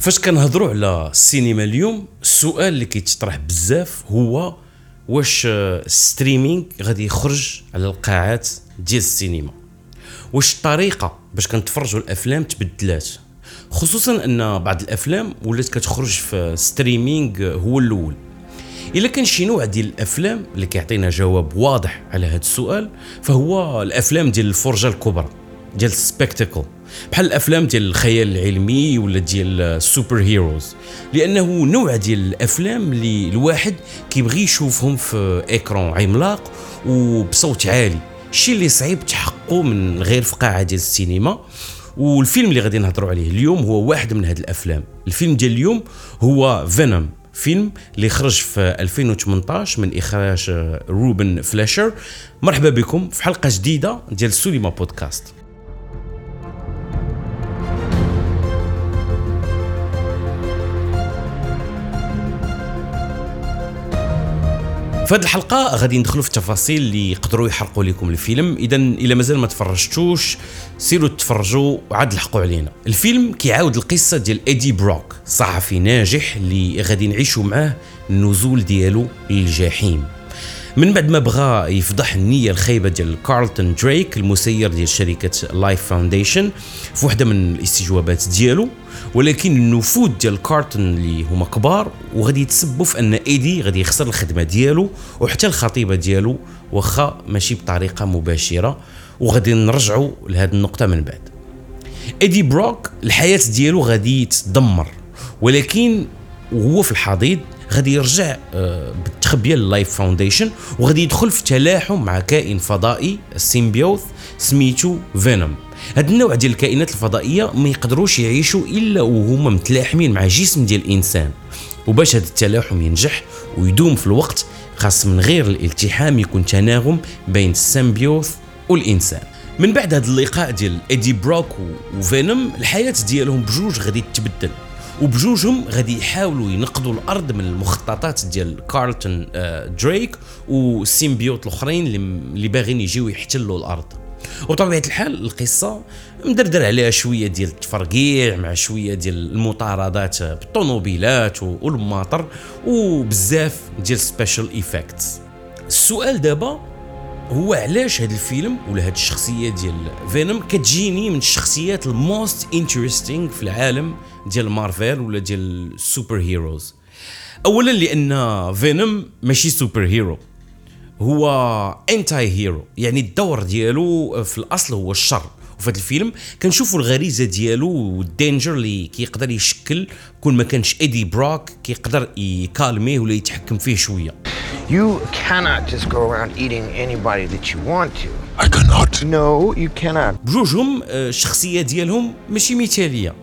فاش كنهضروا على السينما اليوم السؤال اللي كيتطرح بزاف هو واش ال streaming غادي يخرج على القاعات ديال السينما؟ واش الطريقة باش كنتفرجوا الأفلام تبدلات؟ خصوصا أن بعض الأفلام ولات كتخرج في streaming هو الأول. إلا كان شي نوع ديال الأفلام اللي كيعطينا جواب واضح على هذا السؤال فهو الأفلام ديال الفرجة الكبرى ديال ال spectacle. بحال الأفلام ديال الخيال العلمي ولا ديال ال super heroes لأنه نوع ديال الأفلام اللي الواحد كيبغي يشوفهم في écran عملاق وبصوت عالي. الشيء اللي صعيب تحققه من غير في قاعه ديال السينما. والفيلم اللي غادي نهضروا عليه اليوم هو واحد من هذه الأفلام. الفيلم ديال اليوم هو فينوم فيلم اللي خرج في 2018 من إخراج روبن فلايشر. مرحبا بكم في حلقة جديدة ديال سوليما بودكاست. في هذه الحلقة غادي ندخلوا في التفاصيل اللي يقدروا يحرقوا لكم الفيلم. إذا إلا مازال ما تفرجتوش سيروا تفرجوا وعاد لحقوا علينا. الفيلم كيعاود القصة ديال ايدي بروك صحفي ناجح اللي غادي نعيشوا معاه النزول ديالو للجحيم. من بعد ما بغى يفضح النية الخايبة ديال كارلتون دريك المسير ديال شركة لايف فاونديشن في واحدة من الاستجوابات ديالو. ولكن النفوذ ديال كارلتون اللي هما كبار وغادي يتسبوا في أن ايدي غادي يخسر الخدمة ديالو وحتى الخطيبة ديالو واخا ماشي بطريقة مباشرة. وغادي نرجعوا لهذه النقطة من بعد. ايدي بروك الحياة ديالو غادي تدمر ولكن وهو في الحضيض غادي يرجع آه، بالتخبية لللايف فاونديشن وغادي يدخل في تلاحم مع كائن فضائي ال symbiote سميتو فينوم. هاد النوع ديال الكائنات الفضائية ما يقدروش يعيشوا إلا وهما متلاحمين مع جسم ديال الإنسان. وباش هذا التلاحم ينجح ويدوم في الوقت خاص من غير الالتحام يكون تناغم بين ال symbiote والإنسان. من بعد هذا اللقاء ديال ايدي بروك وفينوم الحياة ديالهم بجوج غادي تتبدل وبجوجهم غادي يحاولوا ينقذوا الأرض من المخططات ديال كارلتون آه، دريك وال symbiote الأخرين اللي باغيين يجيو يحتلوا الأرض. وطبيعة الحال القصة مدردر عليها شوية ديال التفرقيع مع شوية ديال المطاردات بالطوموبيلات والماطر وبزاف ديال special effects السؤال دابا هو علاش هذا الفيلم ولا هذه الشخصية ديال فينوم كتجيني من الشخصيات ال most interesting في العالم ديال مارفل ولا ديال ال super heroes اولا لأن فينوم ماشي super hero هو anti-hero يعني الدور ديالو في الأصل هو الشر. وفي هذا الفيلم كنشوفوا الغريزة ديالو وال danger اللي كيقدر يشكل كون ما كانش ايدي بروك كيقدر يكالميه ولا يتحكم فيه شوية. You cannot just go around eating anybody that you want to. I cannot. No, you cannot. بجوجهم آه، الشخصيه ديالهم ماشي مثالية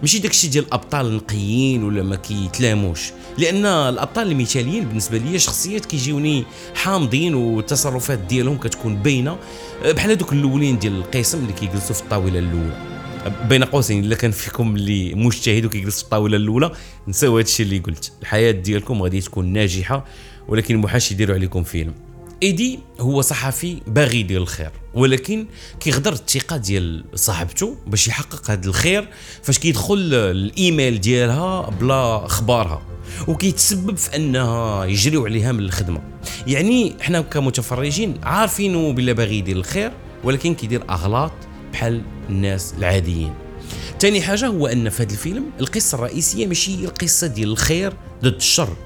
ماشي داكشي ديال الأبطال النقيين ولا ما كيتلاموش لأن الأبطال المثاليين بالنسبة لي شخصيات كيجيوني حامضين والتصرفات ديالهم كتكون باينة آه، بحال هذوك الأولين ديال القسم اللي كيجلسوا في الطاولة الأولى بين قوسين إلا كان فيكم اللي مجتهد وكيجلس في الطاولة الأولى نساو هذا الشيء اللي قلت الحياة ديالكم غادي تكون ناجحة ولكن محاش يديروا عليكم فيلم. إيدي هو صحفي باغي يدير الخير ولكن كيغدر الثقة ديال صاحبته باش يحقق هذا الخير فاش كيدخل الإيميل ديالها بلا اخبارها وكيتسبب في أنها يجريو عليها من الخدمة. يعني حنا كمتفرجين عارفينه بلا باغي يدير الخير ولكن كيدير أغلاط بحال الناس العاديين. تاني حاجة هو أن في هذا الفيلم القصة الرئيسية ماشي القصة ديال الخير ضد الشر.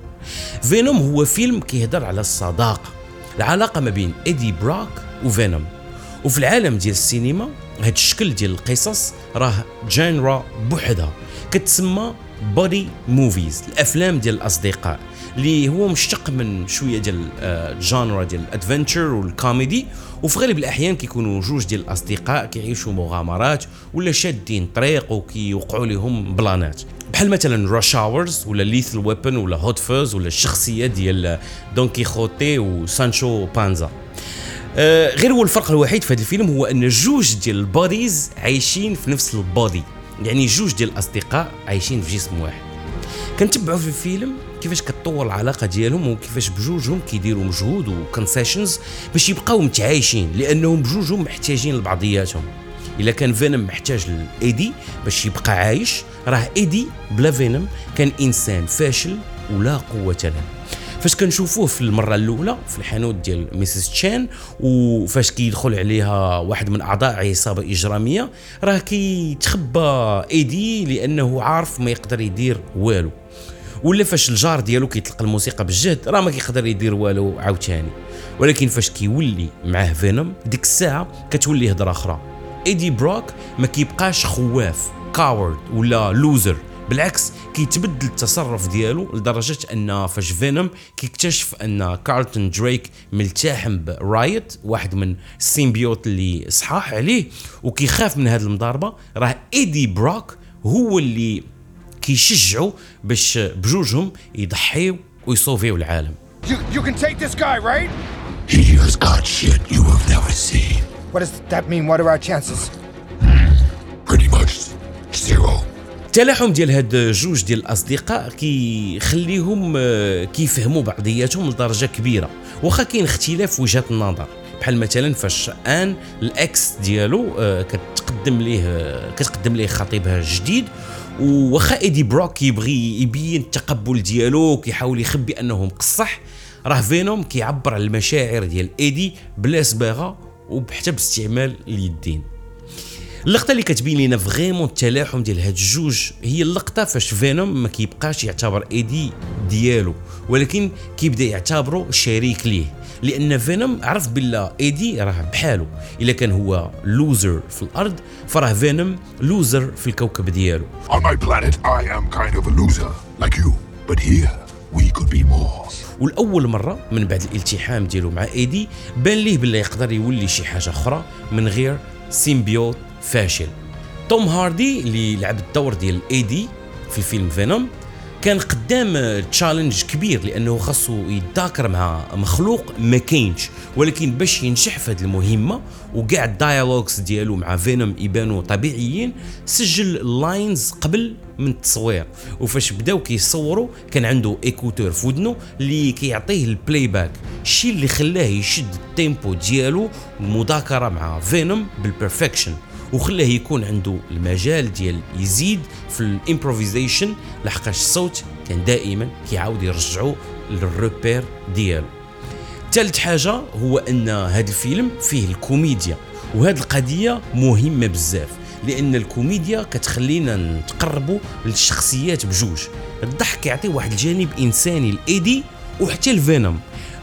فينوم هو فيلم كيهضر على الصداقة العلاقة ما بين إيدي بروك وفينوم. وفي العالم ديال السينما هاد الشكل ديال القصص راه genre بوحدها كتسمى buddy movies الأفلام ديال الأصدقاء. اللي هو مشتق من شوية ديال genre ديال ال adventure وال comedy. وفي غالب الأحيان كيكونوا جوج ديال الأصدقاء كيعيشوا مغامرات ولا شادين طريق وكيوقعوا لهم بلانات. بحال مثلا Rush Hour ولا Lethal Weapon ولا Hot Fuzz ولا الشخصية ديال دون كيخوتي وسانشو بانزا آه غير هو الفرق الوحيد في هذا الفيلم هو أن جوج ديال ال buddies عايشين في نفس ال body. يعني جوج ديال الأصدقاء عايشين في جسم واحد. كنتبعوا في الفيلم كيفاش كتطور العلاقة ديالهم وكيفاش بجوجهم كيديروا مجهود و concessions باش يبقاو متعايشين لأنهم بجوجهم محتاجين لبعضياتهم. إلا كان فينوم محتاج لايدي باش يبقى عايش راه ايدي بلا فينوم كان إنسان فاشل ولا قوة له. فاش كنشوفوه في المرة الأولى في الحانوت ديال ميسيس تشان وفاش كيدخل عليها واحد من أعضاء عصابة إجرامية راه كيتخبى ايدي لأنه عارف ما يقدر يدير والو. ولا فاش الجار ديالو كيطلق الموسيقى بالجهد راه ما كيقدر يدير والو عاوتاني. ولكن فاش كيولي معاه فينوم ديك الساعة كتولي هضرة أخرى. ايدي بروك ما كيبقاش خواف coward ولا loser بالعكس كيتبدل التصرف ديالو لدرجة أن فاش فينوم كيكتشف أن كارلتون دريك ملتحم ب Riot واحد من ال symbiote اللي صحاح عليه وكيخاف من هذه المضاربة. راه ايدي بروك هو اللي كيشجعوا باش بجوجهم يضحيوا ويصوفيو العالم You, you can take this guy, right? He has got shit you have never seen. What does that mean? What are our chances? Pretty much zero. التلاحم ديال هاد جوج ديال الأصدقاء كيخليهم آه، كيفهموا بعضياتهم لدرجة كبيرة واخا كاين اختلاف في وجهات النظر بحال مثلا فاش آن الأكس ديالو آه، كتقدم ليه آه، كتقدم ليه خطيبها الجديد وواخا ايدي بروك كيبغي يبين التقبل ديالو كيحاول يخبي أنه مقصح. راه فينوم كيعبر على المشاعر ديال إيدي بلا صباغة وحتى باستعمال اليدين. اللقطة اللي كتبين لنا vraiment التلاحم ديال هاد الجوج هي اللقطة فاش فينوم ما كيبقاش يعتبر إيدي ديالو ولكن كيبدا يعتبره شريك ليه. لأن فينوم عرف بلا إيدي راه بحاله إلا كان هو loser في الأرض فراه فينوم loser في الكوكب ديالو On my planet, I am kind of a loser, like you. But here, we could be more. والأول مرة من بعد الالتحام ديالو مع إيدي بان ليه بلا يقدر يولي شي حاجة أخرى من غير symbiote فاشل توم هاردي اللي لعب الدور ديال إيدي في الفيلم فينوم كان قدام challenge كبير لأنه خاصو يتذاكر مع مخلوق ما كاينش ولكن باش ينجح في هذه المهمة وكاع ال dialogues ديالو مع فينوم يبانوا طبيعيين سجل ال lines قبل من التصوير. وفاش بداو كيصوروا كان عنده écouteur في ودنه اللي كيعطيه ال playback الشيء اللي خلاه يشد ال tempo ديالو المذاكره مع فينوم بال perfection وخلاه يكون عنده المجال ديال يزيد في ال improvisation لحقاش الصوت كان دائما كيعاود يرجعو لل repère ديالو. ثالث حاجة هو أن هذا الفيلم فيه الكوميديا وهذه القضية مهمة بزاف لأن الكوميديا كتخلينا نتقربوا للشخصيات بجوج. الضحك يعطي واحد الجانب إنساني لإيدي وحتى الفينوم.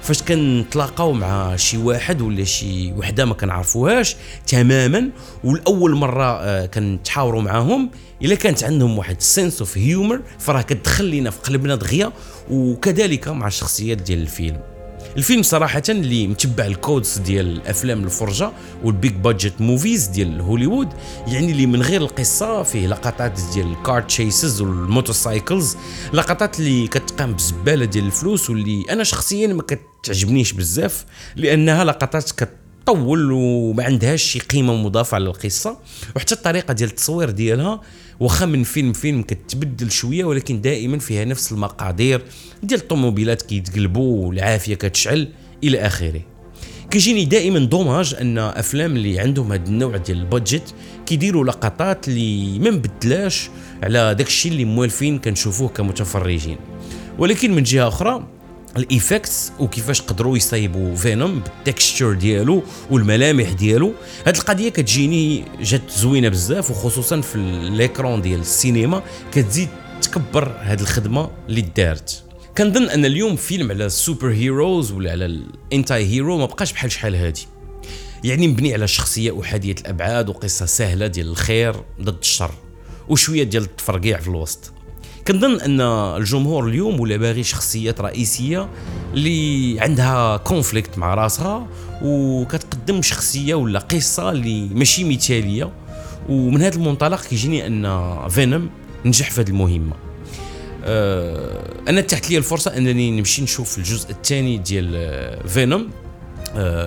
فاش كنتلاقاو مع شي واحد ولا شي وحده ما كنعرفوهاش تماما والأول مرة آه، كنتحاوروا معاهم إلا كانت عندهم واحد sense of humor فراه كتدخل لينا في قلبنا دغيا وكذلك مع الشخصيات ديال الفيلم. الفيلم صراحة اللي متبع ال codes ديال الافلام الفرجة وال big budget movies ديال هوليوود يعني اللي من غير القصة فيه لقطات ديال ال car chases وال motorcycles لقطات اللي كتقام بزبالة ديال الفلوس واللي أنا شخصيا ما كتعجبنيش بزاف لأنها لقطات كتطول وما عندهاش شي قيمة مضافة على القصة. وحتى الطريقة ديال التصوير ديالها واخا من فيلم فيلم كتبدل شوية ولكن دائما فيها نفس المقادير ديال الطوموبيلات كيتقلبوا والعافية كتشعل إلى آخره. كيجيني دائما dommage أن أفلام اللي عندهم هذا النوع ديال ال budget كيديروا لقطات اللي ما مبدلاش على داك الشيء اللي موالفين كنشوفوه كمتفرجين. ولكن من جهة أخرى ال effects وكيفاش قدروا يصايبوا فينوم بال texture ديالو والملامح ديالو. هاد القضية كتجيني جات زوينة بزاف وخصوصا في ال écran ديال السينما كتزيد تكبر هاد الخدمة اللي دارت. كنظن أن اليوم فيلم على ال super heroes ولا على ال anti-hero ما بقاش بحال شحال هادي. يعني مبني على شخصيه احاديه الأبعاد وقصه سهلة ديال الخير ضد الشر وشويه ديال التفرقيع في الوسط. كنظن أن الجمهور اليوم ولا باغي شخصيات رئيسية اللي عندها conflict مع راسها وكتقدم شخصية ولا قصة اللي ماشي مثالية. ومن هذا المنطلق كيجيني أن فينوم نجح في هذه المهمة. أه أنا تاحت لي الفرصة أنني نمشي نشوف الجزء الثاني ديال فينوم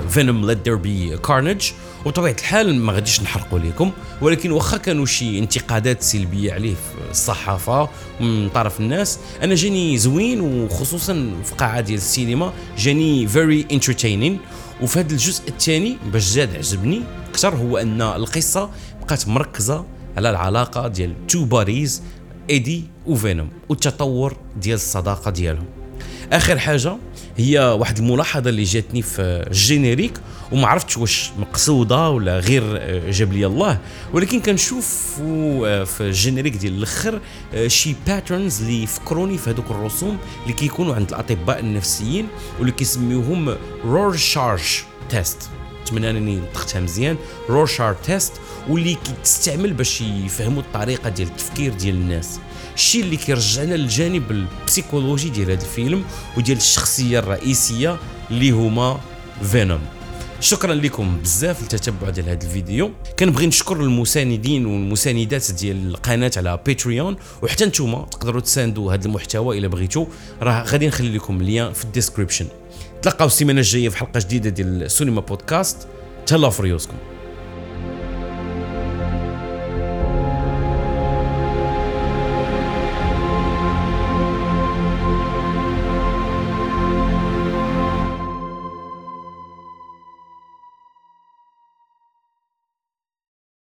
فينوم Let There Be Carnage وبطبيعة الحال ما غاديش نحرقوا لكم ولكن واخا كانوا شي انتقادات سلبية عليه في الصحافة من طرف الناس أنا جاني زوين وخصوصا في قاعة ديال السينما جاني very entertaining وفي هذا الجزء الثاني باش زاد عجبني أكثر هو أن القصة بقات مركزة على العلاقة ديال two buddies ايدي وفينوم والتطور ديال الصداقة ديالهم. آخر حاجة هي واحد الملاحظة اللي جاتني في ال générique وما عرفتش واش مقصودة ولا غير آه، جاب لي الله. ولكن كنشوف آه، في ال générique ديال الأخر آه، شي patterns اللي يفكروني في هذوك الرسوم اللي كيكونوا عند الأطباء النفسيين واللي كيسميوهم Rorschach test. نتمنى انني نطقتها مزيان. Rorschach test واللي كيتستعمل باش يفهموا الطريقة ديال التفكير ديال الناس. الشيء اللي كيرجعنا للجانب البسيكولوجي ديال هذا الفيلم وديال الشخصية الرئيسية اللي هما فينوم شكرا لكم بزاف للتتبع ديال هذا الفيديو. كنبغي نشكر المساندين والمساندات ديال القناة على باتريون وحتى نتوما تقدروا تساندوا هذا المحتوى إلا بغيتوا راه غادي نخلي لكم اللين في الديسكريبشن. تلقاو السيمانة الجاية في حلقة جديدة ديال سينما بودكاست. تهلاو في ريوسكم.